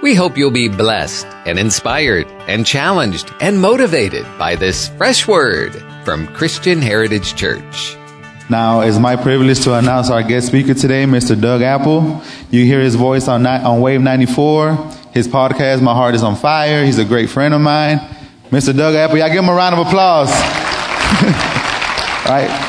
We hope you'll be blessed and inspired and challenged and motivated by this fresh word from Christian Heritage Church. Now, it's my privilege to announce our guest speaker today, Mr. Doug Apple. You hear his voice on, on Wave 94. His podcast, My Heart is on Fire. He's a great friend of mine. Mr. Doug Apple, y'all give him a round of applause. All right.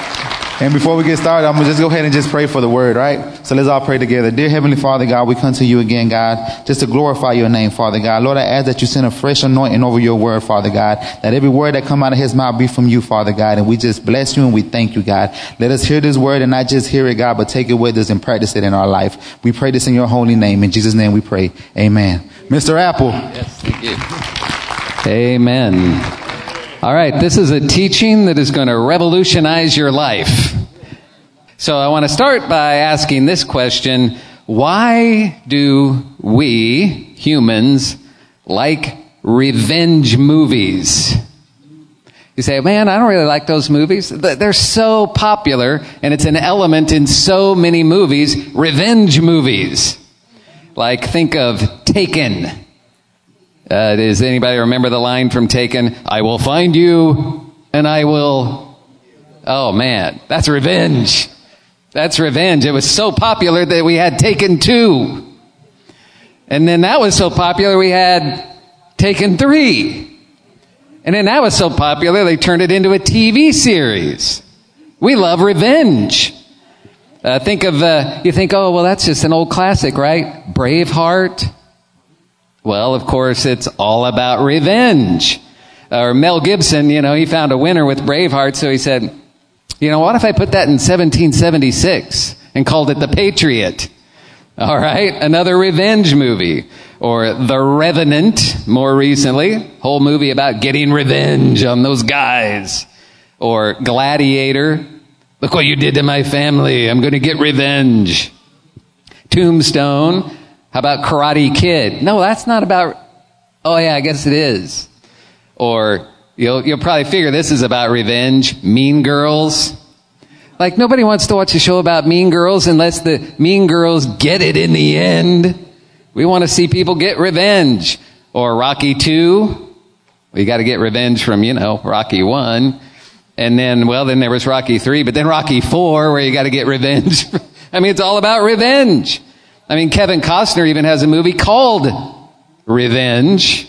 And before we get started, I'm going to just go ahead and just pray for the word, right? So let's all pray together. Dear Heavenly Father, God, we come to you again, God, just to glorify your name, Father God. Lord, I ask that you send a fresh anointing over your word, Father God, that every word that come out of his mouth be from you, Father God. And we just bless you and we thank you, God. Let us hear this word and not just hear it, God, but take it with us and practice it in our life. We pray this in your holy name. In Jesus' name we pray. Amen. Mr. Apple. Yes, thank you. Amen. All right, this is a teaching that is going to revolutionize your life. So I want to start by asking this question Why do we humans like revenge movies? You say, man, I don't really like those movies. They're so popular, and it's an element in so many movies, revenge movies. Like, think of Taken. Uh, does anybody remember the line from Taken? I will find you and I will. Oh man, that's revenge. That's revenge. It was so popular that we had Taken 2. And then that was so popular we had Taken 3. And then that was so popular they turned it into a TV series. We love revenge. Uh, think of, uh, you think, oh, well, that's just an old classic, right? Braveheart. Well, of course, it's all about revenge. Uh, or Mel Gibson, you know, he found a winner with Braveheart, so he said, you know, what if I put that in 1776 and called it The Patriot? All right, another revenge movie. Or The Revenant, more recently, whole movie about getting revenge on those guys. Or Gladiator, look what you did to my family, I'm gonna get revenge. Tombstone, how about Karate Kid? No, that's not about, oh yeah, I guess it is. Or you'll, you'll probably figure this is about revenge. Mean Girls. Like nobody wants to watch a show about mean girls unless the mean girls get it in the end. We want to see people get revenge. Or Rocky 2. We got to get revenge from, you know, Rocky 1. And then, well, then there was Rocky 3, but then Rocky 4 where you got to get revenge. I mean, it's all about revenge. I mean, Kevin Costner even has a movie called Revenge.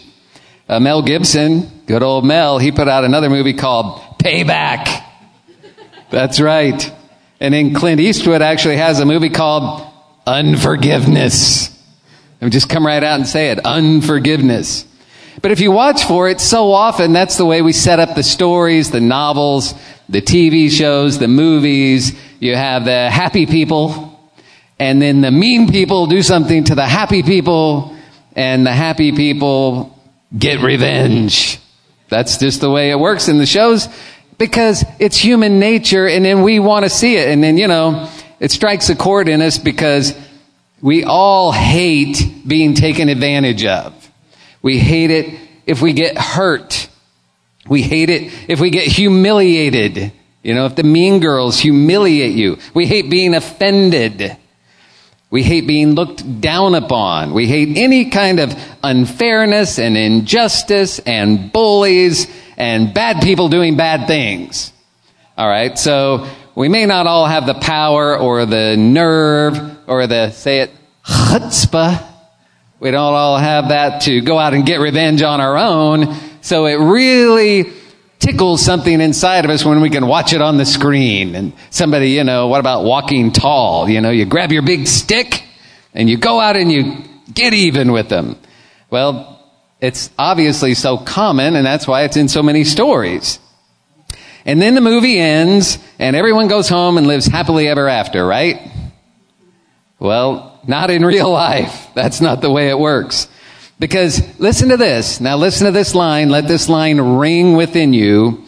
Uh, Mel Gibson, good old Mel, he put out another movie called Payback. That's right. And then Clint Eastwood actually has a movie called Unforgiveness. I mean, just come right out and say it. Unforgiveness. But if you watch for it, so often that's the way we set up the stories, the novels, the TV shows, the movies. You have the happy people and then the mean people do something to the happy people, and the happy people get revenge. That's just the way it works in the shows because it's human nature and then we want to see it. And then, you know, it strikes a chord in us because we all hate being taken advantage of. We hate it if we get hurt. We hate it if we get humiliated. You know, if the mean girls humiliate you. We hate being offended. We hate being looked down upon. We hate any kind of unfairness and injustice and bullies and bad people doing bad things. All right. So we may not all have the power or the nerve or the, say it, chutzpah. We don't all have that to go out and get revenge on our own. So it really tickles something inside of us when we can watch it on the screen. And somebody, you know, what about walking tall? You know, you grab your big stick and you go out and you get even with them. Well, it's obviously so common and that's why it's in so many stories. And then the movie ends and everyone goes home and lives happily ever after, right? Well, not in real life. That's not the way it works. Because listen to this. Now listen to this line. Let this line ring within you.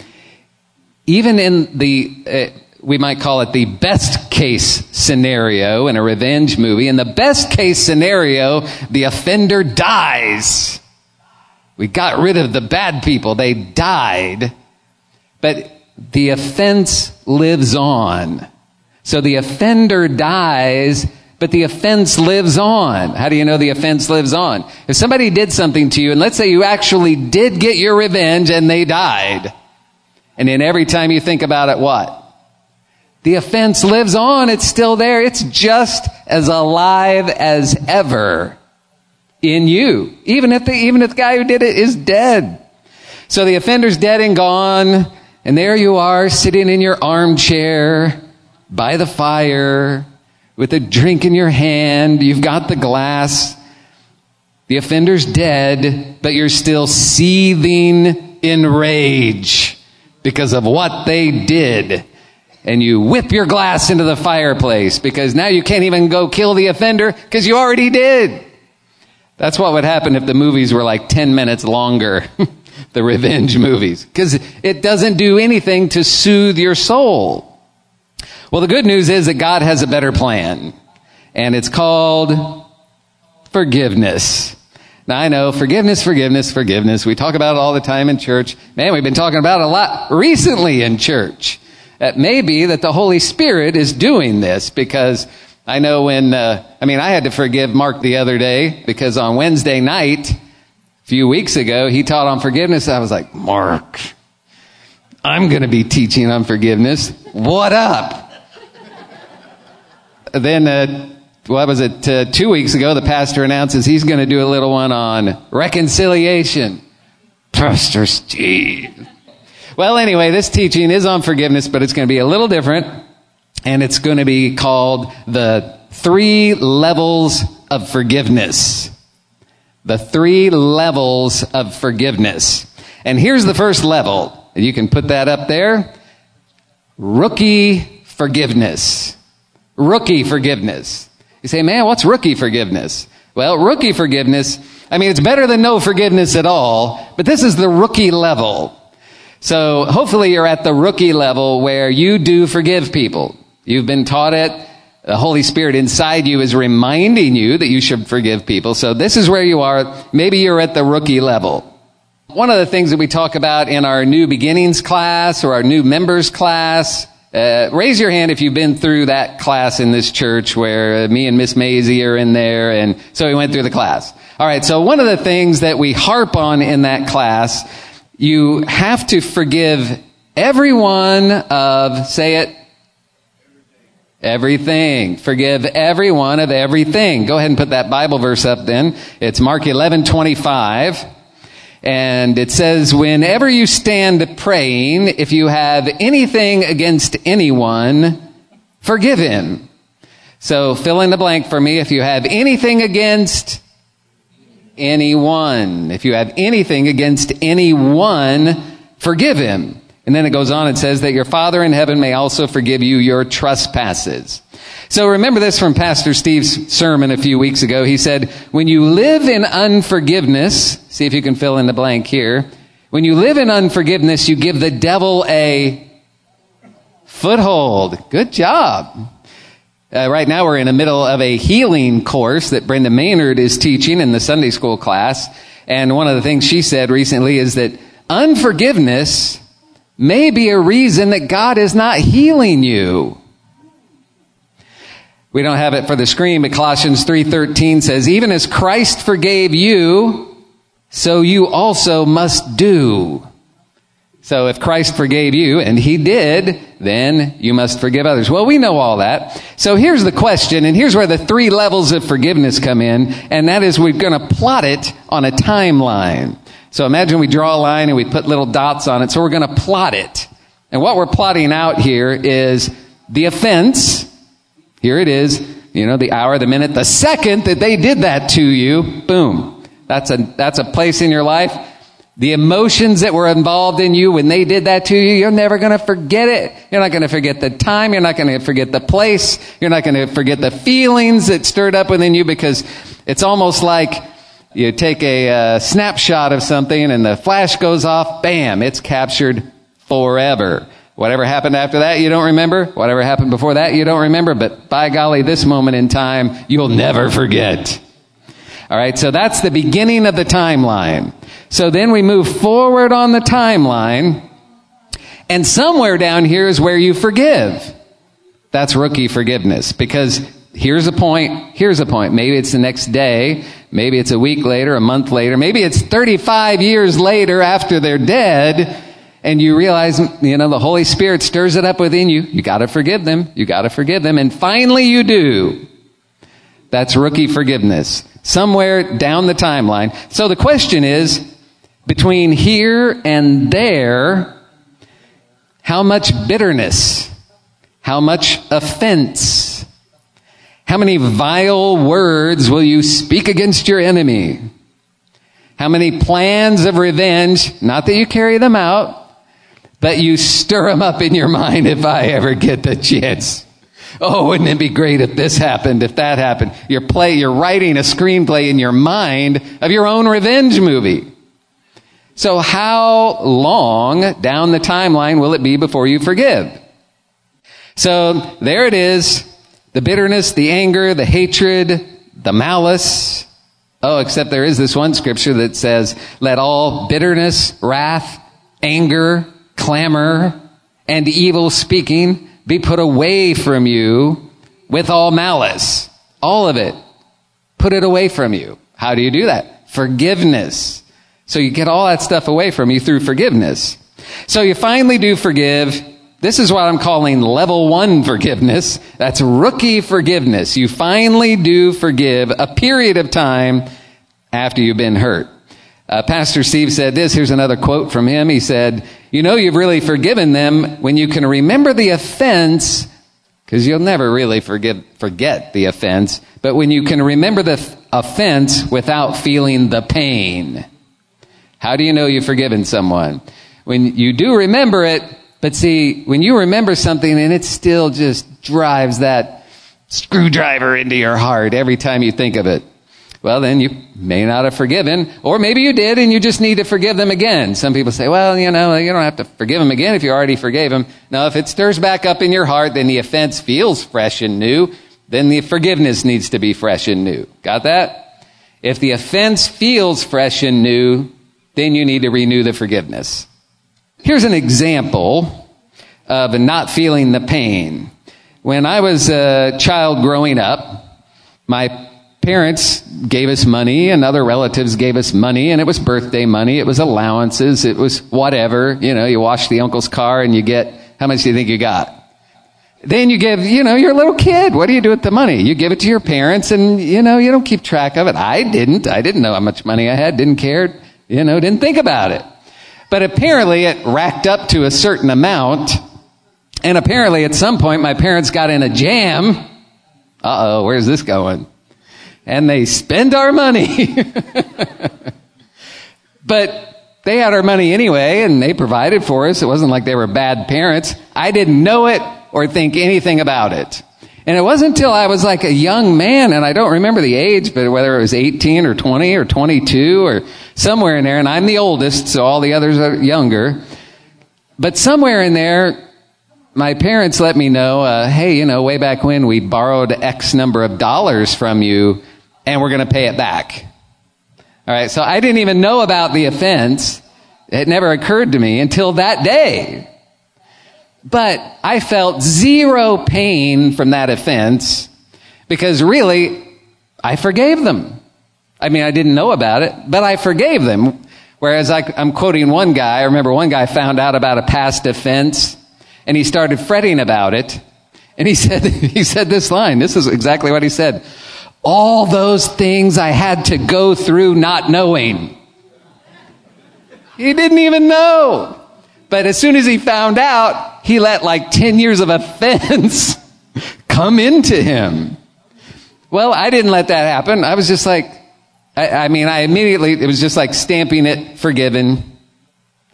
Even in the, uh, we might call it the best case scenario in a revenge movie. In the best case scenario, the offender dies. We got rid of the bad people. They died. But the offense lives on. So the offender dies, but the offense lives on. How do you know the offense lives on? If somebody did something to you, and let's say you actually did get your revenge and they died, and then every time you think about it, what? The offense lives on. It's still there. It's just as alive as ever in you. Even if the, even if the guy who did it is dead. So the offender's dead and gone, and there you are sitting in your armchair by the fire with a drink in your hand. You've got the glass. The offender's dead, but you're still seething in rage because of what they did. And you whip your glass into the fireplace because now you can't even go kill the offender because you already did. That's what would happen if the movies were like 10 minutes longer. the revenge movies. Because it doesn't do anything to soothe your soul. Well, the good news is that God has a better plan. And it's called forgiveness. Now I know forgiveness, forgiveness, forgiveness. We talk about it all the time in church. Man, we've been talking about it a lot recently in church. It may be that the Holy Spirit is doing this because I know when, uh, I mean, I had to forgive Mark the other day because on Wednesday night, a few weeks ago, he taught on forgiveness. I was like, Mark, I'm going to be teaching on forgiveness. What up? Then, uh, what was it? Uh, two weeks ago, the pastor announces he's going to do a little one on reconciliation. Pastor Steve. Well, anyway, this teaching is on forgiveness, but it's going to be a little different, and it's going to be called the three levels of forgiveness. The three levels of forgiveness. And here's the first level. You can put that up there. Rookie forgiveness. Rookie forgiveness. You say, man, what's rookie forgiveness? Well, rookie forgiveness, I mean, it's better than no forgiveness at all, but this is the rookie level. So hopefully you're at the rookie level where you do forgive people. You've been taught it. The Holy Spirit inside you is reminding you that you should forgive people. So this is where you are. Maybe you're at the rookie level. One of the things that we talk about in our new beginnings class or our new members class uh, raise your hand if you've been through that class in this church where me and Miss Maisie are in there, and so we went through the class. All right, so one of the things that we harp on in that class, you have to forgive everyone of, say it, everything. Forgive everyone of everything. Go ahead and put that Bible verse up then. It's Mark 11, 25. And it says, whenever you stand praying, if you have anything against anyone, forgive him. So fill in the blank for me. If you have anything against anyone, if you have anything against anyone, forgive him. And then it goes on and says that your Father in heaven may also forgive you your trespasses. So remember this from Pastor Steve's sermon a few weeks ago. He said, when you live in unforgiveness, see if you can fill in the blank here. When you live in unforgiveness, you give the devil a foothold. Good job. Uh, right now we're in the middle of a healing course that Brenda Maynard is teaching in the Sunday school class. And one of the things she said recently is that unforgiveness may be a reason that God is not healing you. We don't have it for the screen, but Colossians 3:13 says, "Even as Christ forgave you, so you also must do." So if Christ forgave you, and he did, then you must forgive others. Well, we know all that. So here's the question, and here's where the three levels of forgiveness come in, and that is we're going to plot it on a timeline. So imagine we draw a line and we put little dots on it, so we're going to plot it. And what we're plotting out here is the offense, here it is, you know, the hour, the minute, the second that they did that to you, boom. That's a, that's a place in your life. The emotions that were involved in you when they did that to you, you're never going to forget it. You're not going to forget the time. You're not going to forget the place. You're not going to forget the feelings that stirred up within you because it's almost like you take a uh, snapshot of something and the flash goes off, bam, it's captured forever. Whatever happened after that, you don't remember. Whatever happened before that, you don't remember. But by golly, this moment in time, you'll never forget. All right, so that's the beginning of the timeline. So then we move forward on the timeline, and somewhere down here is where you forgive. That's rookie forgiveness because here's a point, here's a point. Maybe it's the next day, maybe it's a week later, a month later, maybe it's 35 years later after they're dead, and you realize, you know, the Holy Spirit stirs it up within you. You gotta forgive them. You gotta forgive them. And finally you do. That's rookie forgiveness. Somewhere down the timeline. So the question is, between here and there, how much bitterness? How much offense? How many vile words will you speak against your enemy? How many plans of revenge, not that you carry them out, but you stir them up in your mind if I ever get the chance. Oh, wouldn't it be great if this happened, if that happened? You're play, you're writing a screenplay in your mind of your own revenge movie. So how long down the timeline will it be before you forgive? So there it is. The bitterness, the anger, the hatred, the malice. Oh, except there is this one scripture that says, let all bitterness, wrath, anger, clamor, and evil speaking be put away from you with all malice. All of it. Put it away from you. How do you do that? Forgiveness. So you get all that stuff away from you through forgiveness. So you finally do forgive. This is what I'm calling level one forgiveness. That's rookie forgiveness. You finally do forgive a period of time after you've been hurt. Uh, Pastor Steve said this. Here's another quote from him. He said, You know, you've really forgiven them when you can remember the offense, because you'll never really forgive, forget the offense, but when you can remember the f- offense without feeling the pain. How do you know you've forgiven someone? When you do remember it, but see, when you remember something and it still just drives that screwdriver into your heart every time you think of it, well, then you may not have forgiven, or maybe you did and you just need to forgive them again. Some people say, well, you know, you don't have to forgive them again if you already forgave them. Now, if it stirs back up in your heart, then the offense feels fresh and new, then the forgiveness needs to be fresh and new. Got that? If the offense feels fresh and new, then you need to renew the forgiveness. Here's an example of not feeling the pain. When I was a child growing up, my parents gave us money and other relatives gave us money and it was birthday money. It was allowances. It was whatever. You know, you wash the uncle's car and you get, how much do you think you got? Then you give, you know, you're a little kid. What do you do with the money? You give it to your parents and, you know, you don't keep track of it. I didn't. I didn't know how much money I had. Didn't care. You know, didn't think about it. But apparently it racked up to a certain amount. And apparently at some point my parents got in a jam. Uh oh, where's this going? And they spend our money. but they had our money anyway and they provided for us. It wasn't like they were bad parents. I didn't know it or think anything about it. And it wasn't until I was like a young man, and I don't remember the age, but whether it was 18 or 20 or 22 or somewhere in there, and I'm the oldest, so all the others are younger. But somewhere in there, my parents let me know, uh, hey, you know, way back when we borrowed X number of dollars from you, and we're going to pay it back. All right, so I didn't even know about the offense. It never occurred to me until that day. But I felt zero pain from that offense because really, I forgave them. I mean, I didn't know about it, but I forgave them. Whereas I, am quoting one guy, I remember one guy found out about a past offense and he started fretting about it. And he said, he said this line. This is exactly what he said. All those things I had to go through not knowing. He didn't even know. But as soon as he found out, he let like 10 years of offense come into him. Well, I didn't let that happen. I was just like, I, I, mean, I immediately, it was just like stamping it, forgiven,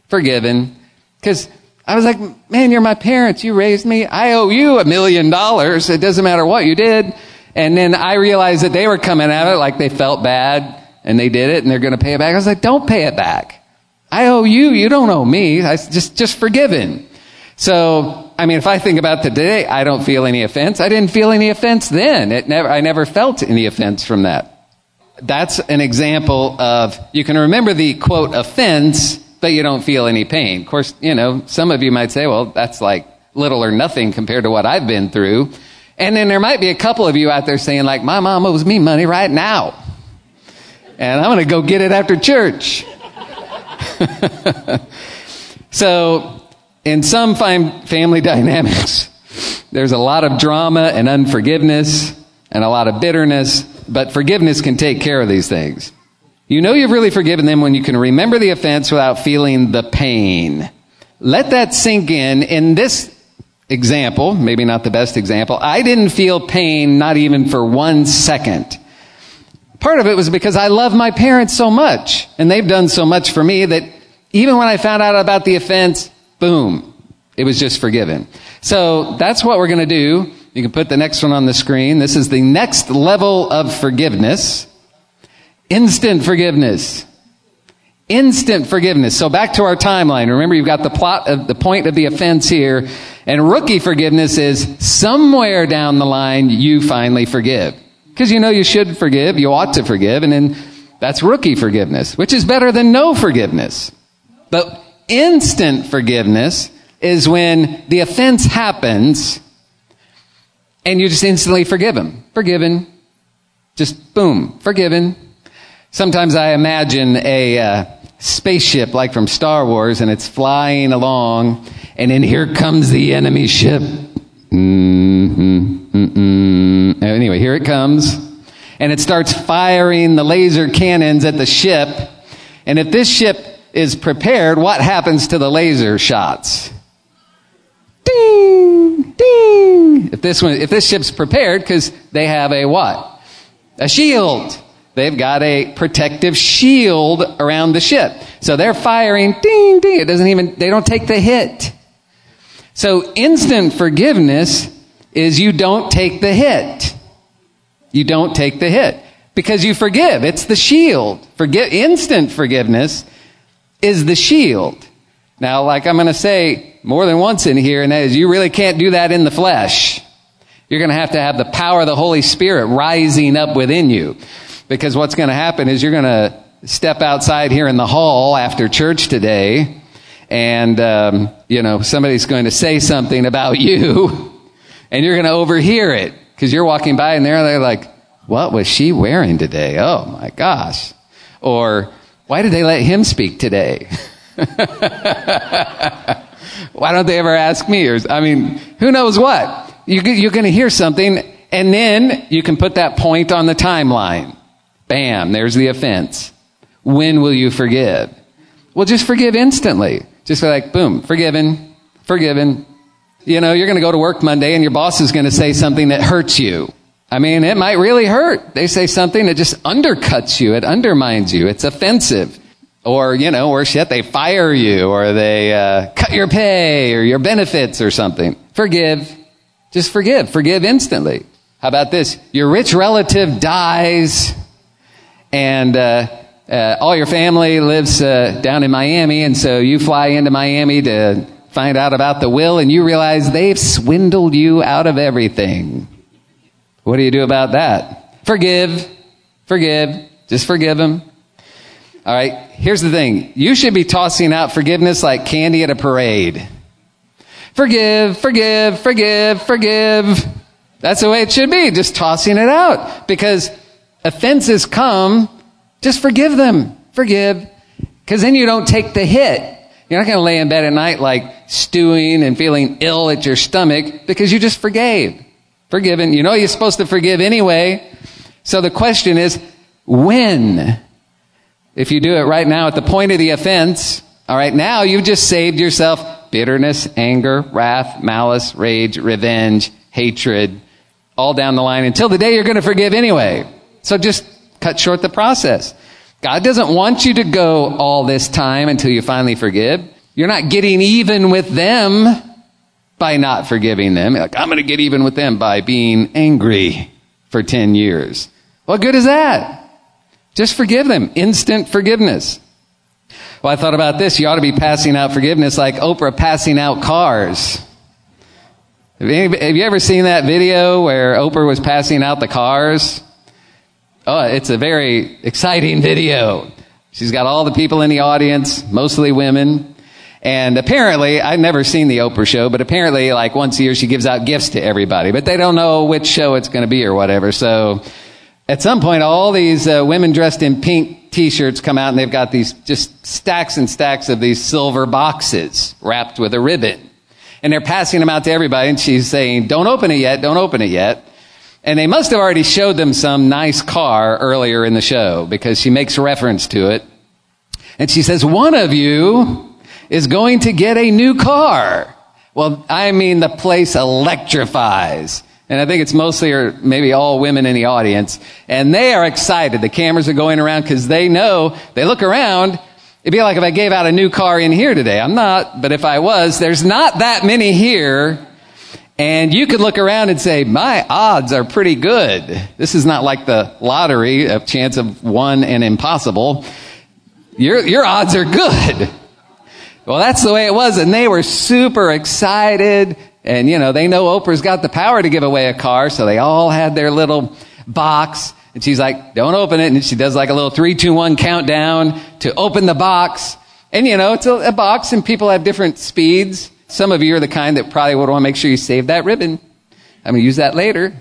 forgiven. Cause I was like, man, you're my parents. You raised me. I owe you a million dollars. It doesn't matter what you did. And then I realized that they were coming at it like they felt bad and they did it and they're going to pay it back. I was like, don't pay it back. I owe you. You don't owe me. I just, just forgiven. So, I mean, if I think about today, I don't feel any offense. I didn't feel any offense then. It never, I never felt any offense from that. That's an example of, you can remember the quote offense, but you don't feel any pain. Of course, you know, some of you might say, well, that's like little or nothing compared to what I've been through. And then there might be a couple of you out there saying, like, my mom owes me money right now. And I'm going to go get it after church. so, in some family dynamics, there's a lot of drama and unforgiveness and a lot of bitterness, but forgiveness can take care of these things. You know you've really forgiven them when you can remember the offense without feeling the pain. Let that sink in. In this example, maybe not the best example, I didn't feel pain not even for one second. Part of it was because I love my parents so much, and they've done so much for me that even when I found out about the offense, boom, it was just forgiven. So that's what we're going to do. You can put the next one on the screen. This is the next level of forgiveness. Instant forgiveness. Instant forgiveness. So back to our timeline. Remember, you've got the plot of the point of the offense here. And rookie forgiveness is somewhere down the line you finally forgive. Because you know you should forgive, you ought to forgive, and then that's rookie forgiveness, which is better than no forgiveness. But instant forgiveness is when the offense happens and you just instantly forgive him. Forgiven. Just boom, forgiven. Sometimes I imagine a uh, spaceship like from Star Wars and it's flying along and then here comes the enemy ship. Mm-hmm, mm-mm. Anyway, here it comes and it starts firing the laser cannons at the ship. And if this ship is prepared, what happens to the laser shots? Ding, ding. If this one, if this ship's prepared, because they have a what? A shield. They've got a protective shield around the ship. So they're firing, ding, ding. It doesn't even, they don't take the hit. So instant forgiveness is you don't take the hit. You don't take the hit because you forgive. It's the shield. Forgive, instant forgiveness is the shield. Now, like I'm going to say more than once in here, and that is you really can't do that in the flesh. You're going to have to have the power of the Holy Spirit rising up within you. Because what's going to happen is you're going to step outside here in the hall after church today, and, um, you know, somebody's going to say something about you, and you're going to overhear it. Because you're walking by and they're, like, what was she wearing today? Oh my gosh. Or, why did they let him speak today? Why don't they ever ask me? Or, I mean, who knows what? You, you're going to hear something, and then you can put that point on the timeline. Bam, there's the offense. When will you forgive? Well, just forgive instantly. Just like, boom, forgiven, forgiven. You know, you're going to go to work Monday and your boss is going to say something that hurts you. I mean, it might really hurt. They say something that just undercuts you. It undermines you. It's offensive. Or, you know, or shit, they fire you or they uh, cut your pay or your benefits or something. Forgive. Just forgive. Forgive instantly. How about this? Your rich relative dies and uh, uh, all your family lives uh, down in Miami, and so you fly into Miami to find out about the will, and you realize they've swindled you out of everything. What do you do about that? Forgive. Forgive. Just forgive them. All right, here's the thing. You should be tossing out forgiveness like candy at a parade. Forgive, forgive, forgive, forgive. That's the way it should be, just tossing it out. Because offenses come, just forgive them. Forgive. Because then you don't take the hit. You're not going to lay in bed at night like stewing and feeling ill at your stomach because you just forgave. Forgiven. You know you're supposed to forgive anyway. So the question is, when? If you do it right now at the point of the offense, all right, now you've just saved yourself bitterness, anger, wrath, malice, rage, revenge, hatred, all down the line until the day you're going to forgive anyway. So just cut short the process. God doesn't want you to go all this time until you finally forgive. You're not getting even with them by not forgiving them. Like, I'm going to get even with them by being angry for 10 years. What good is that? Just forgive them. Instant forgiveness. Well, I thought about this. You ought to be passing out forgiveness like Oprah passing out cars. Have you ever seen that video where Oprah was passing out the cars? Oh, it's a very exciting video. She's got all the people in the audience, mostly women, And apparently, I've never seen the Oprah show, but apparently, like once a year, she gives out gifts to everybody. But they don't know which show it's going to be or whatever. So at some point, all these uh, women dressed in pink t-shirts come out and they've got these just stacks and stacks of these silver boxes wrapped with a ribbon. And they're passing them out to everybody and she's saying, don't open it yet, don't open it yet. And they must have already showed them some nice car earlier in the show because she makes reference to it. And she says, one of you is going to get a new car. Well, I mean, the place electrifies. And I think it's mostly or maybe all women in the audience. And they are excited. The cameras are going around because they know, they look around. It'd be like if I gave out a new car in here today. I'm not, but if I was, there's not that many here. And you could look around and say, my odds are pretty good. This is not like the lottery, a chance of one and impossible. Your, your odds are good. Well, that's the way it was. And they were super excited. And, you know, they know Oprah's got the power to give away a car. So they all had their little box. And she's like, don't open it. And she does like a little three, two, one countdown to open the box. And, you know, it's a, a box and people have different speeds. Some of you are the kind that probably would want to make sure you save that ribbon. I'm going to use that later.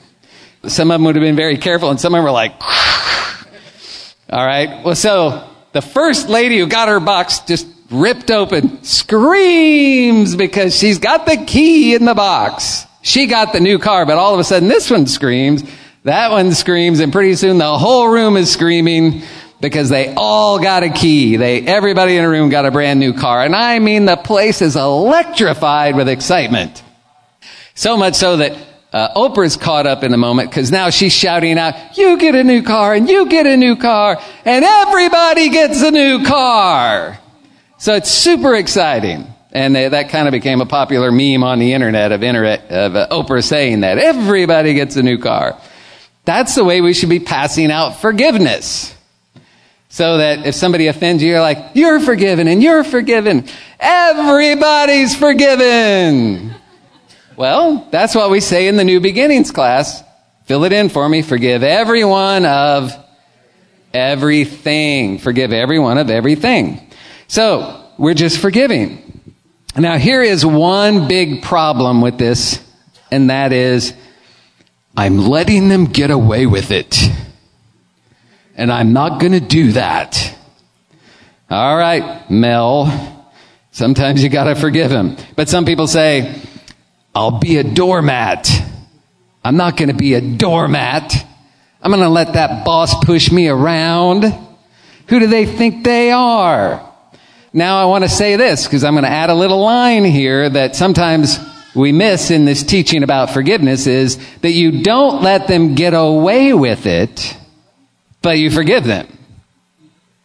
Some of them would have been very careful and some of them were like, all right. Well, so the first lady who got her box just ripped open, screams because she's got the key in the box. She got the new car, but all of a sudden this one screams, that one screams, and pretty soon the whole room is screaming because they all got a key. They, everybody in the room got a brand new car. And I mean, the place is electrified with excitement. So much so that uh, Oprah's caught up in the moment because now she's shouting out, you get a new car and you get a new car and everybody gets a new car. So it's super exciting. And that kind of became a popular meme on the internet of, internet, of uh, Oprah saying that. Everybody gets a new car. That's the way we should be passing out forgiveness. So that if somebody offends you, you're like, you're forgiven and you're forgiven. Everybody's forgiven. Well, that's what we say in the New Beginnings class. Fill it in for me. Forgive everyone of everything. Forgive everyone of everything. So, we're just forgiving. Now, here is one big problem with this, and that is I'm letting them get away with it. And I'm not going to do that. All right, Mel. Sometimes you got to forgive him. But some people say, I'll be a doormat. I'm not going to be a doormat. I'm going to let that boss push me around. Who do they think they are? Now I want to say this because I'm going to add a little line here that sometimes we miss in this teaching about forgiveness is that you don't let them get away with it, but you forgive them.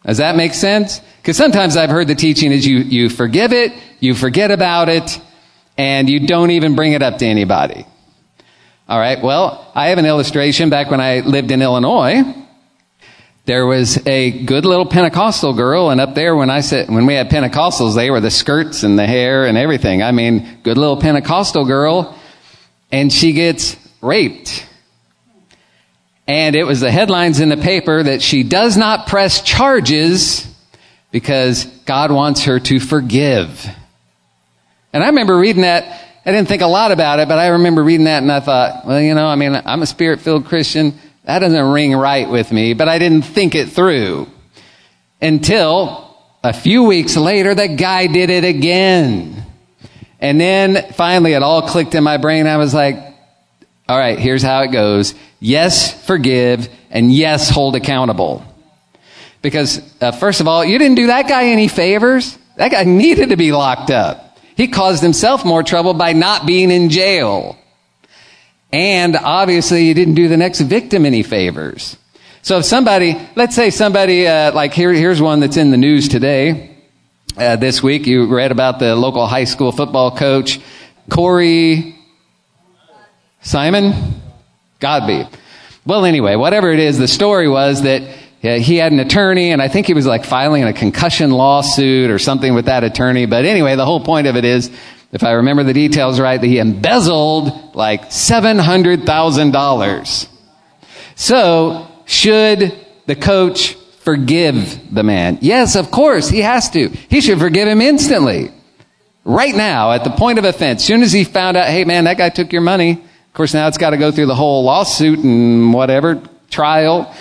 Does that make sense? Because sometimes I've heard the teaching is you, you forgive it, you forget about it, and you don't even bring it up to anybody. All right. Well, I have an illustration back when I lived in Illinois there was a good little Pentecostal girl, and up there when I said, when we had Pentecostals, they were the skirts and the hair and everything. I mean, good little Pentecostal girl, and she gets raped. And it was the headlines in the paper that she does not press charges because God wants her to forgive. And I remember reading that. I didn't think a lot about it, but I remember reading that and I thought, well, you know, I mean, I'm a spirit filled Christian. That doesn't ring right with me, but I didn't think it through until a few weeks later, the guy did it again. And then finally it all clicked in my brain. I was like, all right, here's how it goes. Yes, forgive and yes, hold accountable. Because uh, first of all, you didn't do that guy any favors. That guy needed to be locked up. He caused himself more trouble by not being in jail. And obviously, you didn't do the next victim any favors. So if somebody, let's say somebody, uh, like here, here's one that's in the news today. Uh, this week, you read about the local high school football coach, Corey Simon Godby. Well, anyway, whatever it is, the story was that uh, he had an attorney, and I think he was like filing a concussion lawsuit or something with that attorney. But anyway, the whole point of it is if I remember the details right, that he embezzled like $700,000. So, should the coach forgive the man? Yes, of course, he has to. He should forgive him instantly. right now at the point of offense. Soon as he found out, hey man, that guy took your money. Of course, now it's got to go through the whole lawsuit and whatever trial,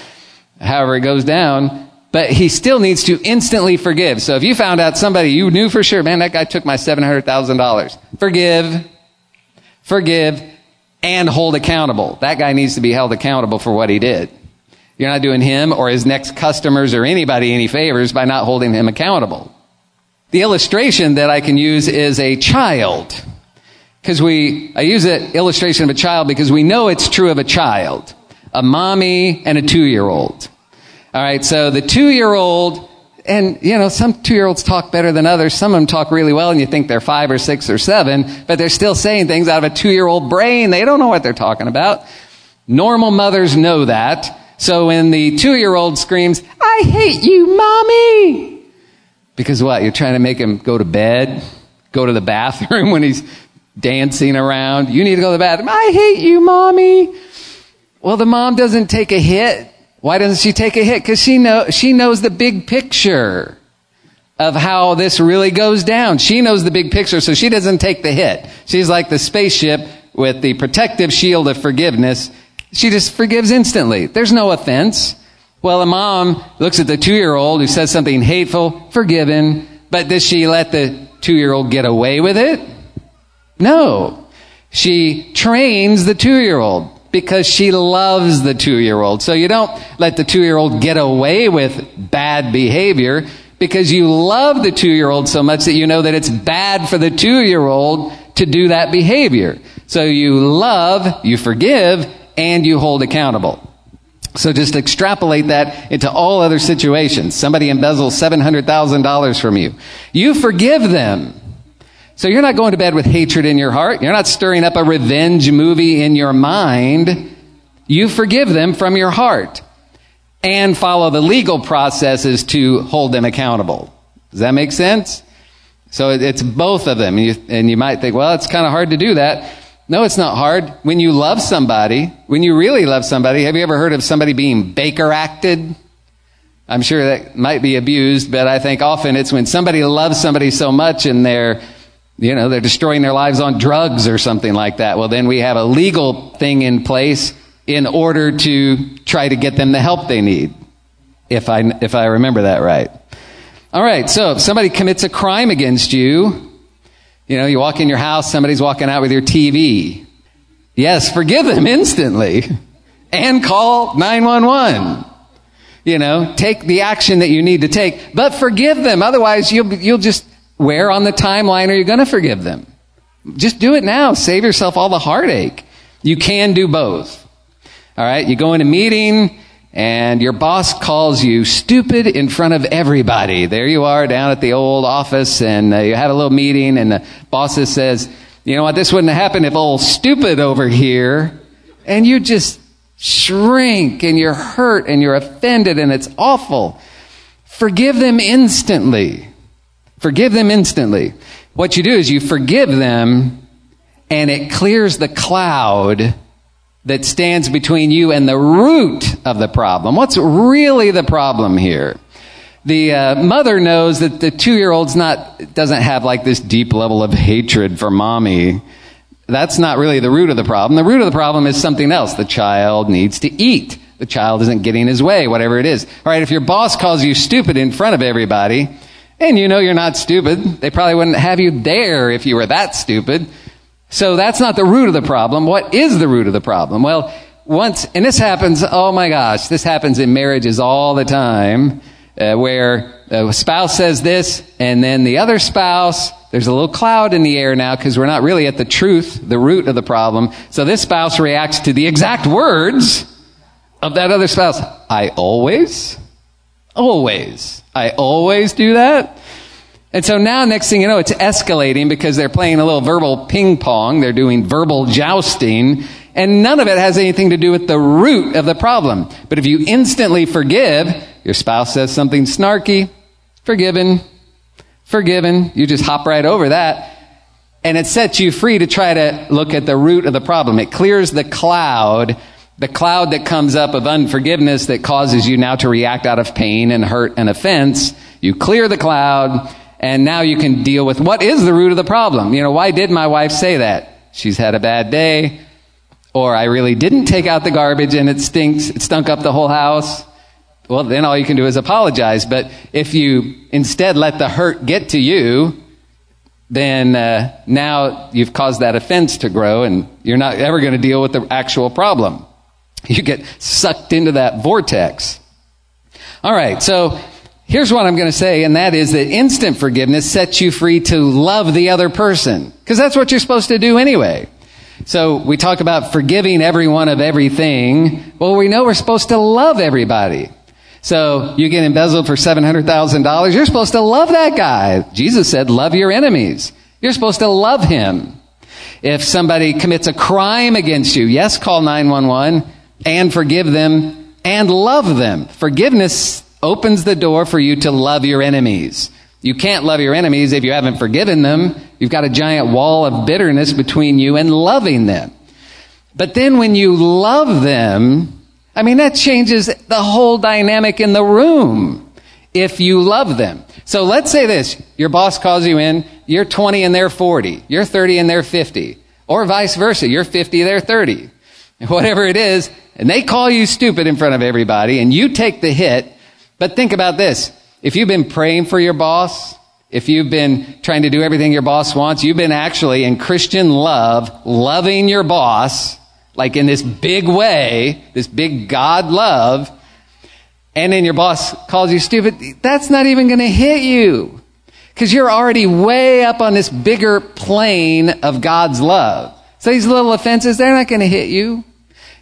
however it goes down. But he still needs to instantly forgive. So if you found out somebody you knew for sure, man, that guy took my $700,000. Forgive, forgive, and hold accountable. That guy needs to be held accountable for what he did. You're not doing him or his next customers or anybody any favors by not holding him accountable. The illustration that I can use is a child. Because we, I use the illustration of a child because we know it's true of a child. A mommy and a two-year-old. Alright, so the two-year-old, and you know, some two-year-olds talk better than others. Some of them talk really well and you think they're five or six or seven, but they're still saying things out of a two-year-old brain. They don't know what they're talking about. Normal mothers know that. So when the two year old screams, I hate you, mommy! Because what? You're trying to make him go to bed, go to the bathroom when he's dancing around. You need to go to the bathroom. I hate you, mommy! Well, the mom doesn't take a hit. Why doesn't she take a hit? Because she know, she knows the big picture of how this really goes down. She knows the big picture, so she doesn't take the hit. She's like the spaceship with the protective shield of forgiveness she just forgives instantly. There's no offense. Well, a mom looks at the two year old who says something hateful, forgiven, but does she let the two year old get away with it? No. She trains the two year old because she loves the two year old. So you don't let the two year old get away with bad behavior because you love the two year old so much that you know that it's bad for the two year old to do that behavior. So you love, you forgive, and you hold accountable. So just extrapolate that into all other situations. Somebody embezzles $700,000 from you. You forgive them. So you're not going to bed with hatred in your heart. You're not stirring up a revenge movie in your mind. You forgive them from your heart and follow the legal processes to hold them accountable. Does that make sense? So it's both of them. And you, and you might think, well, it's kind of hard to do that. No, it's not hard. When you love somebody, when you really love somebody, have you ever heard of somebody being Baker acted? I'm sure that might be abused, but I think often it's when somebody loves somebody so much and they're, you know, they're destroying their lives on drugs or something like that. Well, then we have a legal thing in place in order to try to get them the help they need. If I, if I remember that right. All right. So if somebody commits a crime against you, you know, you walk in your house, somebody's walking out with your TV. Yes, forgive them instantly and call 911. You know, take the action that you need to take, but forgive them. Otherwise, you'll, you'll just, where on the timeline are you going to forgive them? Just do it now. Save yourself all the heartache. You can do both. All right. You go in a meeting, and your boss calls you stupid in front of everybody. There you are down at the old office and uh, you had a little meeting and the boss says, you know what, this wouldn't happen if old stupid over here. And you just shrink and you're hurt and you're offended and it's awful. Forgive them instantly. Forgive them instantly. What you do is you forgive them and it clears the cloud that stands between you and the root of the problem. What's really the problem here? The uh, mother knows that the two-year-old's not doesn't have like this deep level of hatred for mommy. That's not really the root of the problem. The root of the problem is something else. The child needs to eat. The child isn't getting his way, whatever it is. All right, if your boss calls you stupid in front of everybody, and you know you're not stupid, they probably wouldn't have you there if you were that stupid. So that's not the root of the problem. What is the root of the problem? Well, once, and this happens, oh my gosh, this happens in marriages all the time, uh, where a spouse says this, and then the other spouse, there's a little cloud in the air now because we're not really at the truth, the root of the problem. So this spouse reacts to the exact words of that other spouse. I always, always, I always do that. And so now, next thing you know, it's escalating because they're playing a little verbal ping pong. They're doing verbal jousting. And none of it has anything to do with the root of the problem. But if you instantly forgive, your spouse says something snarky, forgiven, forgiven. You just hop right over that. And it sets you free to try to look at the root of the problem. It clears the cloud, the cloud that comes up of unforgiveness that causes you now to react out of pain and hurt and offense. You clear the cloud And now you can deal with what is the root of the problem. You know, why did my wife say that? She's had a bad day. Or I really didn't take out the garbage and it stinks, it stunk up the whole house. Well, then all you can do is apologize. But if you instead let the hurt get to you, then uh, now you've caused that offense to grow and you're not ever going to deal with the actual problem. You get sucked into that vortex. All right, so here's what I'm going to say, and that is that instant forgiveness sets you free to love the other person, because that's what you're supposed to do anyway. So we talk about forgiving everyone of everything. Well, we know we're supposed to love everybody. So you get embezzled for $700,000. You're supposed to love that guy. Jesus said, love your enemies. You're supposed to love him. If somebody commits a crime against you, yes, call 911 and forgive them and love them. Forgiveness opens the door for you to love your enemies. You can't love your enemies if you haven't forgiven them. You've got a giant wall of bitterness between you and loving them. But then when you love them, I mean, that changes the whole dynamic in the room if you love them. So let's say this. Your boss calls you in. You're 20 and they're 40. You're 30 and they're 50. Or vice versa. You're 50, they're 30. Whatever it is. And they call you stupid in front of everybody and you take the hit. But think about this. If you've been praying for your boss, if you've been trying to do everything your boss wants, you've been actually in Christian love, loving your boss, like in this big way, this big God love, and then your boss calls you stupid, that's not even going to hit you. Because you're already way up on this bigger plane of God's love. So these little offenses, they're not going to hit you.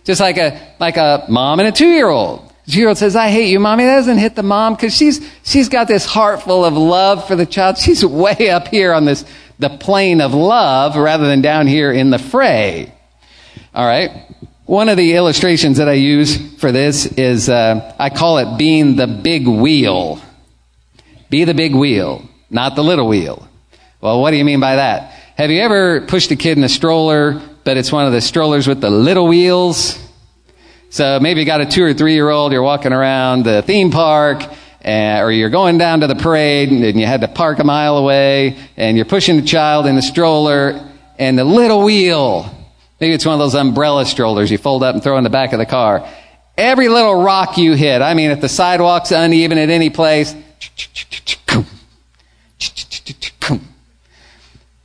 Just like a, like a mom and a two-year-old. Two-year-old says, I hate you, mommy. That doesn't hit the mom because she's, she's got this heart full of love for the child. She's way up here on this, the plane of love rather than down here in the fray. All right. One of the illustrations that I use for this is uh, I call it being the big wheel. Be the big wheel, not the little wheel. Well, what do you mean by that? Have you ever pushed a kid in a stroller, but it's one of the strollers with the little wheels? So maybe you got a two or three year old, you're walking around the theme park, uh, or you're going down to the parade and you had to park a mile away, and you're pushing the child in the stroller, and the little wheel Maybe it's one of those umbrella strollers you fold up and throw in the back of the car. Every little rock you hit, I mean, if the sidewalk's uneven at any place,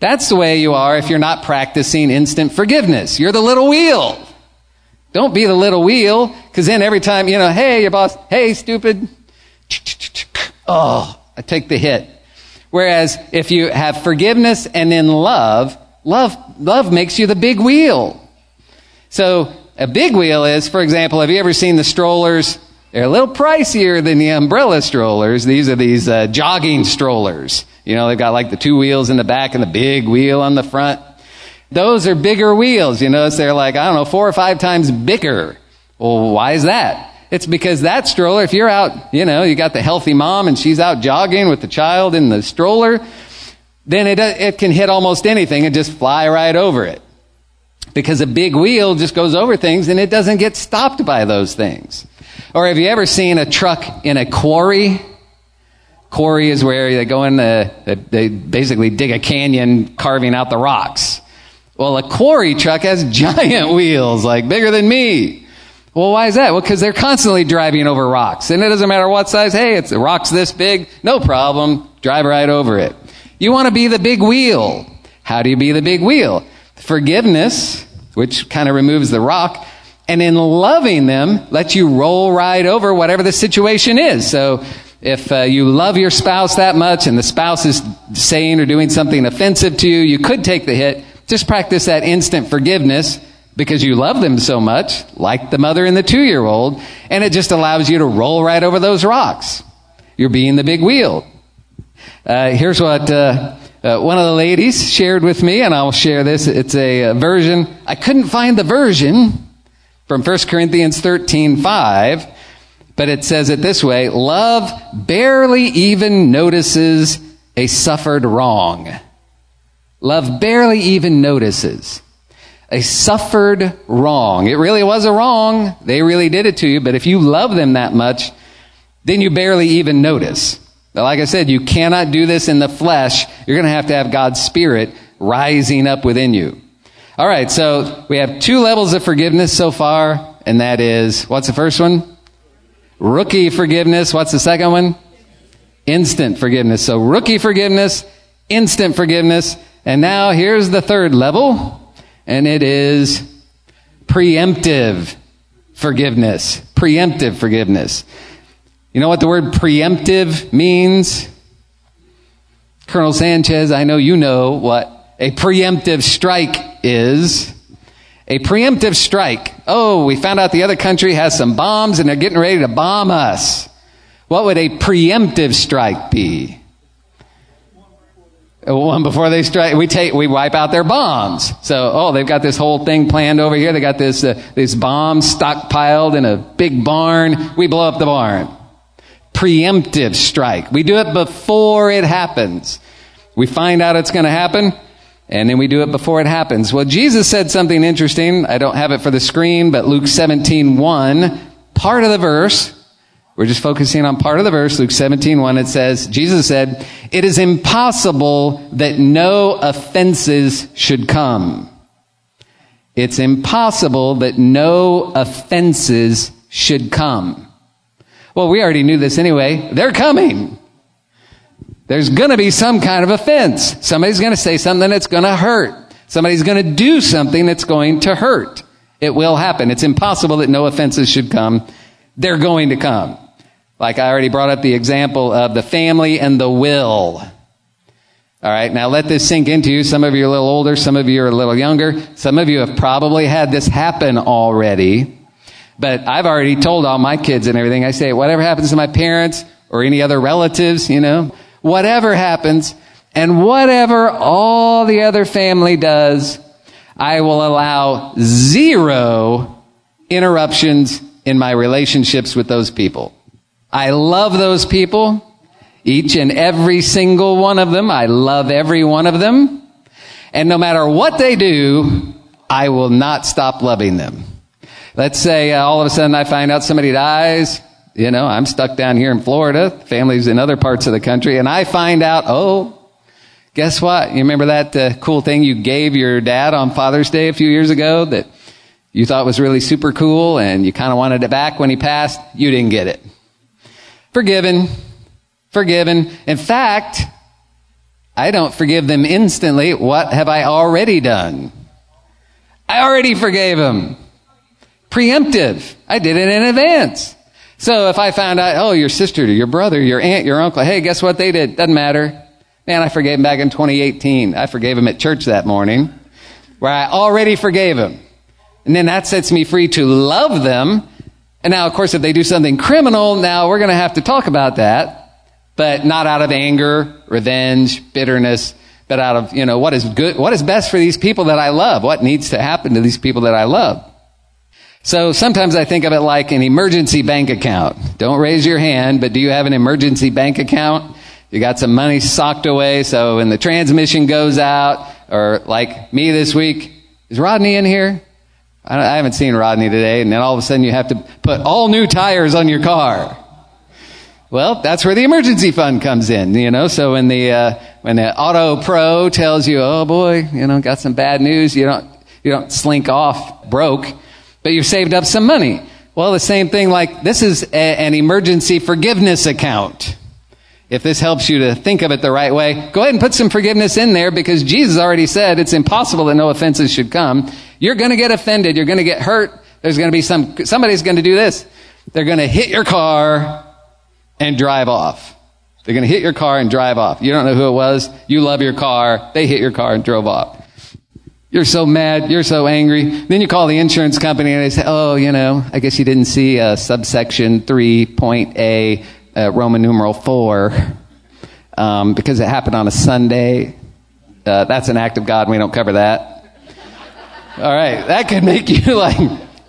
that's the way you are if you're not practicing instant forgiveness. You're the little wheel. Don't be the little wheel, because then every time, you know, hey, your boss, hey, stupid. Oh, I take the hit. Whereas if you have forgiveness and then love, Love, love makes you the big wheel. So a big wheel is, for example, have you ever seen the strollers? They're a little pricier than the umbrella strollers. These are these uh, jogging strollers. You know, they've got like the two wheels in the back and the big wheel on the front. Those are bigger wheels. You notice they're like, I don't know, four or five times bigger. Well, why is that? It's because that stroller, if you're out, you know, you got the healthy mom and she's out jogging with the child in the stroller, then it, it can hit almost anything and just fly right over it. Because a big wheel just goes over things and it doesn't get stopped by those things. Or have you ever seen a truck in a quarry? Quarry is where they go in the, they basically dig a canyon carving out the rocks. Well, a quarry truck has giant wheels, like bigger than me. Well, why is that? Well, because they're constantly driving over rocks. And it doesn't matter what size. Hey, it's a rock's this big. No problem. Drive right over it. You want to be the big wheel. How do you be the big wheel? Forgiveness, which kind of removes the rock, and in loving them, let you roll right over whatever the situation is. So, if uh, you love your spouse that much and the spouse is saying or doing something offensive to you, you could take the hit. Just practice that instant forgiveness because you love them so much, like the mother and the two year old, and it just allows you to roll right over those rocks. You're being the big wheel. Uh, here's what uh, uh, one of the ladies shared with me, and I'll share this. It's a, a version. I couldn't find the version from 1 Corinthians 13 5, but it says it this way Love barely even notices a suffered wrong. Love barely even notices a suffered wrong. It really was a wrong. They really did it to you, but if you love them that much, then you barely even notice. Like I said, you cannot do this in the flesh. You're going to have to have God's Spirit rising up within you. All right, so we have two levels of forgiveness so far, and that is, what's the first one? Rookie forgiveness. What's the second one? Instant forgiveness. So rookie forgiveness, instant forgiveness, and now here's the third level, and it is preemptive forgiveness. Preemptive forgiveness. You know what the word preemptive means? Colonel Sanchez, I know you know what a preemptive strike is. A preemptive strike. Oh, we found out the other country has some bombs and they're getting ready to bomb us. What would a preemptive strike be? One before they strike, we take, we wipe out their bombs. So, oh, they've got this whole thing planned over here. They got this, uh, these bombs stockpiled in a big barn. We blow up the barn. Preemptive strike. We do it before it happens. We find out it's going to happen, and then we do it before it happens. Well, Jesus said something interesting. I don't have it for the screen, but Luke 17, 1, part of the verse, we're just focusing on part of the verse, Luke 17, 1, it says, Jesus said, It is impossible that no offenses should come. It's impossible that no offenses should come. Well, we already knew this anyway. They're coming. There's going to be some kind of offense. Somebody's going to say something that's going to hurt. Somebody's going to do something that's going to hurt. It will happen. It's impossible that no offenses should come. They're going to come. Like I already brought up the example of the family and the will. All right, now let this sink into you. Some of you are a little older, some of you are a little younger. Some of you have probably had this happen already. But I've already told all my kids and everything. I say, whatever happens to my parents or any other relatives, you know, whatever happens, and whatever all the other family does, I will allow zero interruptions in my relationships with those people. I love those people, each and every single one of them. I love every one of them. And no matter what they do, I will not stop loving them. Let's say uh, all of a sudden I find out somebody dies you know, I'm stuck down here in Florida, families in other parts of the country, and I find out, oh, guess what? You remember that uh, cool thing you gave your dad on Father's Day a few years ago that you thought was really super cool and you kind of wanted it back when he passed? You didn't get it. Forgiven. Forgiven. In fact, I don't forgive them instantly. What have I already done? I already forgave him. Preemptive. I did it in advance. So if I found out, oh, your sister, your brother, your aunt, your uncle, hey, guess what they did? Doesn't matter. Man, I forgave him back in 2018. I forgave him at church that morning, where I already forgave him. And then that sets me free to love them. And now, of course, if they do something criminal, now we're going to have to talk about that, but not out of anger, revenge, bitterness, but out of, you know, what is good, what is best for these people that I love? What needs to happen to these people that I love? So sometimes I think of it like an emergency bank account. Don't raise your hand, but do you have an emergency bank account? You got some money socked away, so when the transmission goes out, or like me this week, is Rodney in here? I haven't seen Rodney today, and then all of a sudden you have to put all new tires on your car. Well, that's where the emergency fund comes in, you know. So when the uh, when the Auto Pro tells you, "Oh boy, you know, got some bad news," you don't you don't slink off broke but you've saved up some money. Well, the same thing like this is a, an emergency forgiveness account. If this helps you to think of it the right way, go ahead and put some forgiveness in there because Jesus already said it's impossible that no offenses should come. You're going to get offended. You're going to get hurt. There's going to be some, somebody's going to do this. They're going to hit your car and drive off. They're going to hit your car and drive off. You don't know who it was. You love your car. They hit your car and drove off. You're so mad. You're so angry. Then you call the insurance company and they say, oh, you know, I guess you didn't see uh, subsection 3.a, uh, Roman numeral 4, um, because it happened on a Sunday. Uh, that's an act of God. We don't cover that. All right. That could make you like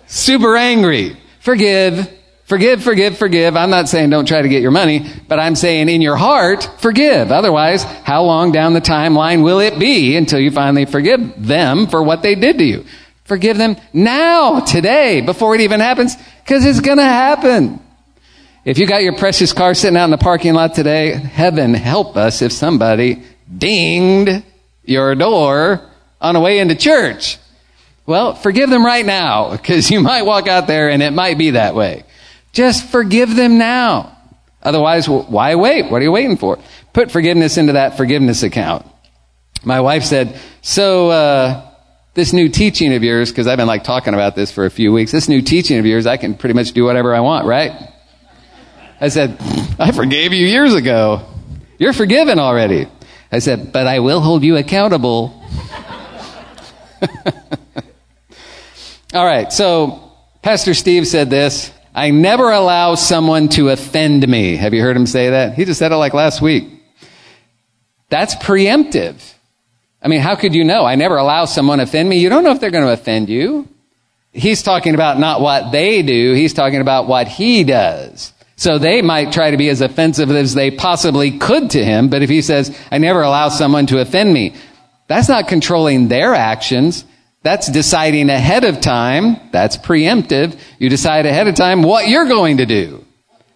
super angry. Forgive. Forgive, forgive, forgive. I'm not saying don't try to get your money, but I'm saying in your heart, forgive. Otherwise, how long down the timeline will it be until you finally forgive them for what they did to you? Forgive them now, today, before it even happens, because it's going to happen. If you got your precious car sitting out in the parking lot today, heaven help us if somebody dinged your door on the way into church. Well, forgive them right now because you might walk out there and it might be that way. Just forgive them now. Otherwise, why wait? What are you waiting for? Put forgiveness into that forgiveness account. My wife said, so, uh, this new teaching of yours, because I've been like talking about this for a few weeks, this new teaching of yours, I can pretty much do whatever I want, right? I said, I forgave you years ago. You're forgiven already. I said, but I will hold you accountable. All right, so Pastor Steve said this I never allow someone to offend me. Have you heard him say that? He just said it like last week. That's preemptive. I mean, how could you know? I never allow someone to offend me. You don't know if they're going to offend you. He's talking about not what they do, he's talking about what he does. So they might try to be as offensive as they possibly could to him, but if he says, I never allow someone to offend me, that's not controlling their actions. That's deciding ahead of time. That's preemptive. You decide ahead of time what you're going to do.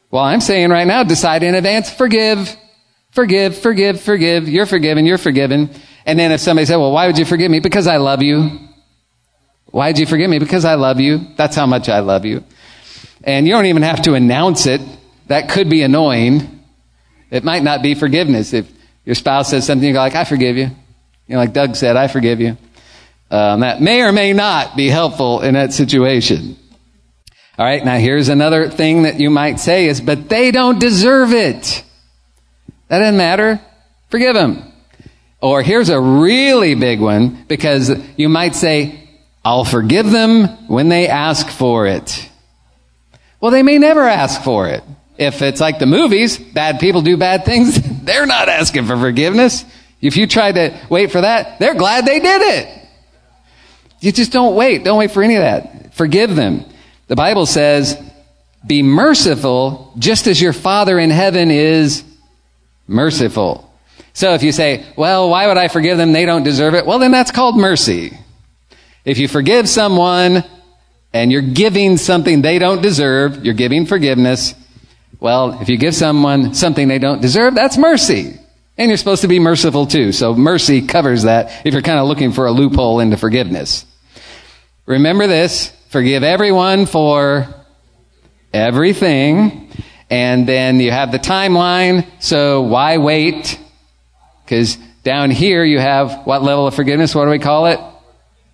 Well, I'm saying right now, decide in advance, forgive, forgive, forgive, forgive. You're forgiven, you're forgiven. And then if somebody said, well, why would you forgive me? Because I love you. Why did you forgive me? Because I love you. That's how much I love you. And you don't even have to announce it. That could be annoying. It might not be forgiveness. If your spouse says something, you go like, I forgive you. You know, like Doug said, I forgive you. Um, that may or may not be helpful in that situation. All right, now here's another thing that you might say is, but they don't deserve it. That doesn't matter. Forgive them. Or here's a really big one because you might say, I'll forgive them when they ask for it. Well, they may never ask for it. If it's like the movies, bad people do bad things, they're not asking for forgiveness. If you try to wait for that, they're glad they did it. You just don't wait. Don't wait for any of that. Forgive them. The Bible says, be merciful just as your Father in heaven is merciful. So if you say, well, why would I forgive them? They don't deserve it. Well, then that's called mercy. If you forgive someone and you're giving something they don't deserve, you're giving forgiveness. Well, if you give someone something they don't deserve, that's mercy. And you're supposed to be merciful too. So mercy covers that if you're kind of looking for a loophole into forgiveness. Remember this, forgive everyone for everything. And then you have the timeline. So why wait? Because down here you have what level of forgiveness? What do we call it?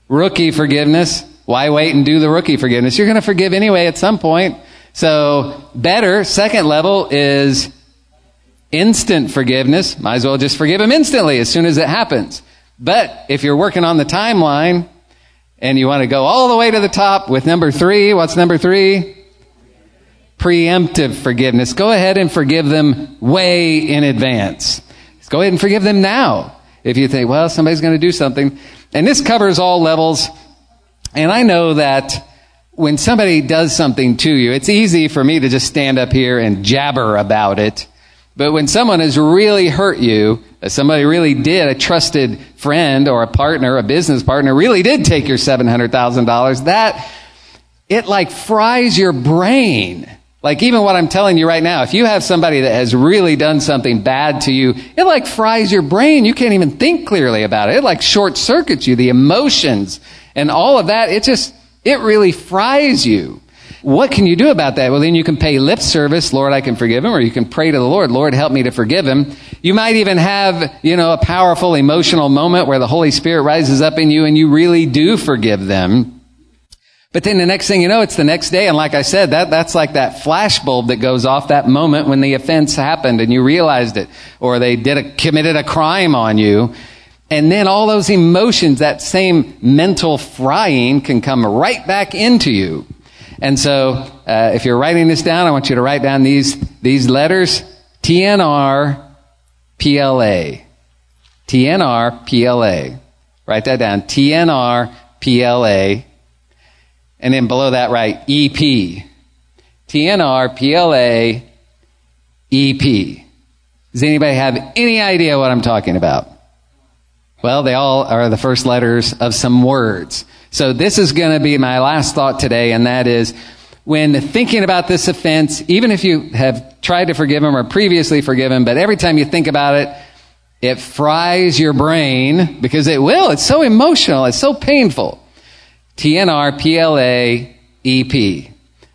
Rookie forgiveness. Why wait and do the rookie forgiveness? You're going to forgive anyway at some point. So better, second level is instant forgiveness. Might as well just forgive him instantly as soon as it happens. But if you're working on the timeline and you want to go all the way to the top with number three, what's number three? Preemptive forgiveness. Go ahead and forgive them way in advance. Go ahead and forgive them now. If you think, well, somebody's going to do something. And this covers all levels and I know that when somebody does something to you, it's easy for me to just stand up here and jabber about it. But when someone has really hurt you, uh, somebody really did, a trusted friend or a partner, a business partner, really did take your $700,000, that, it like fries your brain. Like even what I'm telling you right now, if you have somebody that has really done something bad to you, it like fries your brain. You can't even think clearly about it. It like short circuits you, the emotions and all of that, it just, it really fries you. What can you do about that? Well, then you can pay lip service, Lord, I can forgive him, or you can pray to the Lord, Lord, help me to forgive him. You might even have, you know, a powerful emotional moment where the Holy Spirit rises up in you and you really do forgive them. But then the next thing you know, it's the next day. And like I said, that, that's like that flash bulb that goes off that moment when the offense happened and you realized it, or they did a, committed a crime on you. And then all those emotions, that same mental frying can come right back into you. And so, uh, if you're writing this down, I want you to write down these, these letters. TNR, PLA. TNR, PLA. Write that down. TNR, PLA. And then below that, write EP. TNR, PLA, EP. Does anybody have any idea what I'm talking about? Well, they all are the first letters of some words. So this is going to be my last thought today, and that is, when thinking about this offense, even if you have tried to forgive him or previously forgiven, but every time you think about it, it fries your brain because it will. It's so emotional. It's so painful. TNR, PLA, EP.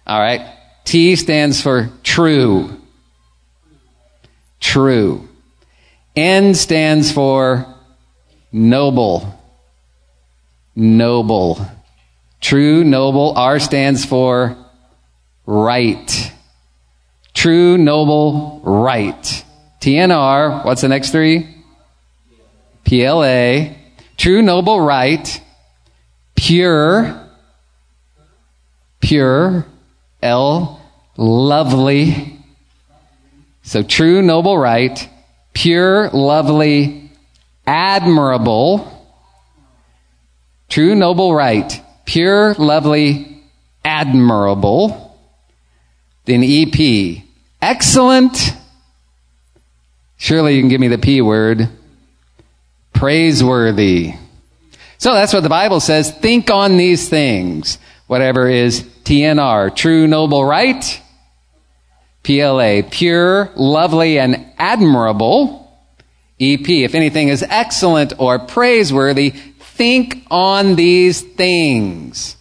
All right. T stands for true. True. N stands for noble. Noble. True, noble. R stands for right. True, noble, right. TNR, what's the next three? PLA. True, noble, right. Pure. Pure. L. Lovely. So true, noble, right. Pure, lovely, admirable. True, noble, right. Pure, lovely, admirable. Then EP. Excellent. Surely you can give me the P word. Praiseworthy. So that's what the Bible says. Think on these things. Whatever is TNR. True, noble, right. PLA. Pure, lovely, and admirable. EP. If anything is excellent or praiseworthy, think on these things.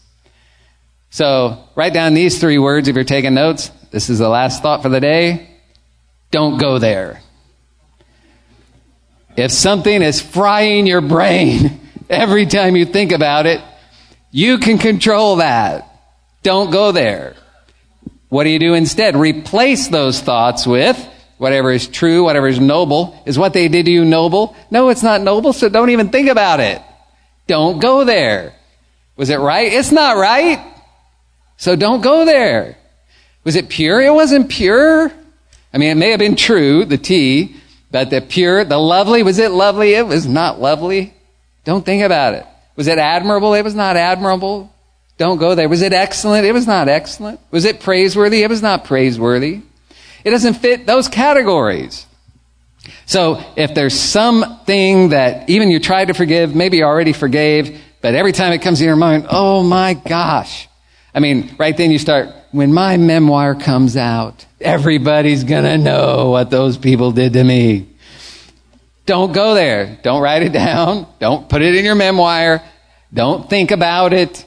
So write down these three words if you're taking notes. This is the last thought for the day. Don't go there. If something is frying your brain every time you think about it, you can control that. Don't go there. What do you do instead? Replace those thoughts with whatever is true, whatever is noble. Is what they did to you noble? No, it's not noble, so don't even think about it. Don't go there. Was it right? It's not right. So don't go there. Was it pure? It wasn't pure. I mean, it may have been true, the T, but the pure, the lovely, was it lovely? It was not lovely. Don't think about it. Was it admirable? It was not admirable. Don't go there. Was it excellent? It was not excellent. Was it praiseworthy? It was not praiseworthy. It doesn't fit those categories. So if there's something that even you tried to forgive, maybe you already forgave, but every time it comes to your mind, oh my gosh, I mean, right then you start, when my memoir comes out, everybody's gonna know what those people did to me. Don't go there. Don't write it down. Don't put it in your memoir. Don't think about it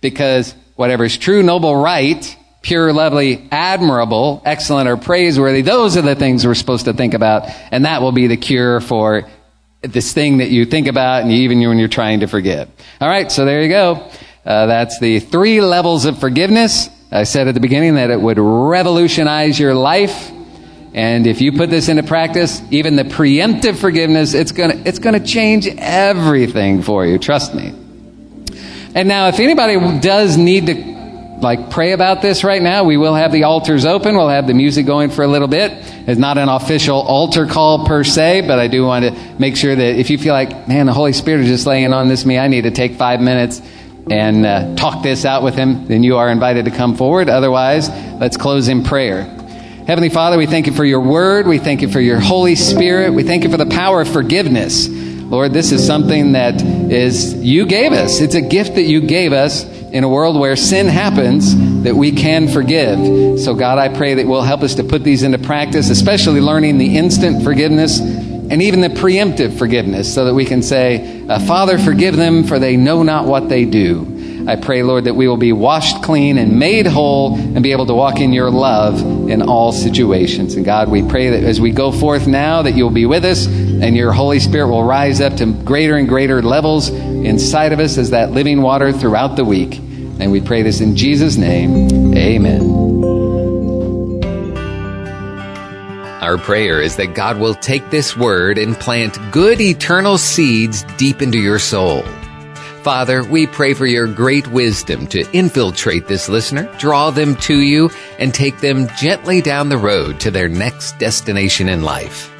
because whatever is true, noble, right, pure, lovely, admirable, excellent, or praiseworthy, those are the things we're supposed to think about. And that will be the cure for this thing that you think about and even when you're trying to forgive. All right. So there you go. Uh, that's the three levels of forgiveness. I said at the beginning that it would revolutionize your life. And if you put this into practice, even the preemptive forgiveness, it's gonna, it's gonna change everything for you. Trust me. And now, if anybody does need to like pray about this right now, we will have the altars open. We'll have the music going for a little bit. It's not an official altar call per se, but I do want to make sure that if you feel like, man, the Holy Spirit is just laying on this me, I need to take five minutes and uh, talk this out with him, then you are invited to come forward. Otherwise, let's close in prayer. Heavenly Father, we thank you for your word. We thank you for your Holy Spirit. We thank you for the power of forgiveness. Lord, this is something that is you gave us. It's a gift that you gave us in a world where sin happens that we can forgive. So God, I pray that will help us to put these into practice, especially learning the instant forgiveness and even the preemptive forgiveness so that we can say, uh, Father, forgive them for they know not what they do. I pray, Lord, that we will be washed clean and made whole and be able to walk in your love in all situations. And God, we pray that as we go forth now, that you'll be with us and your Holy Spirit will rise up to greater and greater levels inside of us as that living water throughout the week. And we pray this in Jesus' name. Amen. Our prayer is that God will take this word and plant good eternal seeds deep into your soul. Father, we pray for your great wisdom to infiltrate this listener, draw them to you, and take them gently down the road to their next destination in life.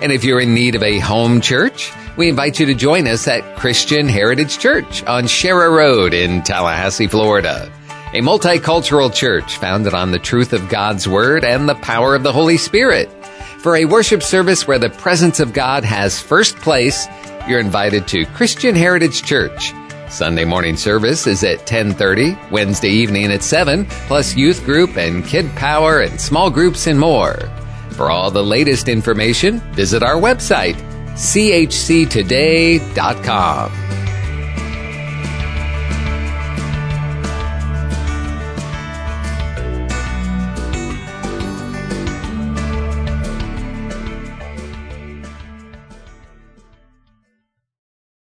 And if you're in need of a home church, we invite you to join us at Christian Heritage Church on Sharer Road in Tallahassee, Florida a multicultural church founded on the truth of God's Word and the power of the Holy Spirit. For a worship service where the presence of God has first place, you're invited to Christian Heritage Church, Sunday morning service is at 10:30, Wednesday evening at 7, plus youth group and kid power and small groups and more. For all the latest information, visit our website, chctoday.com.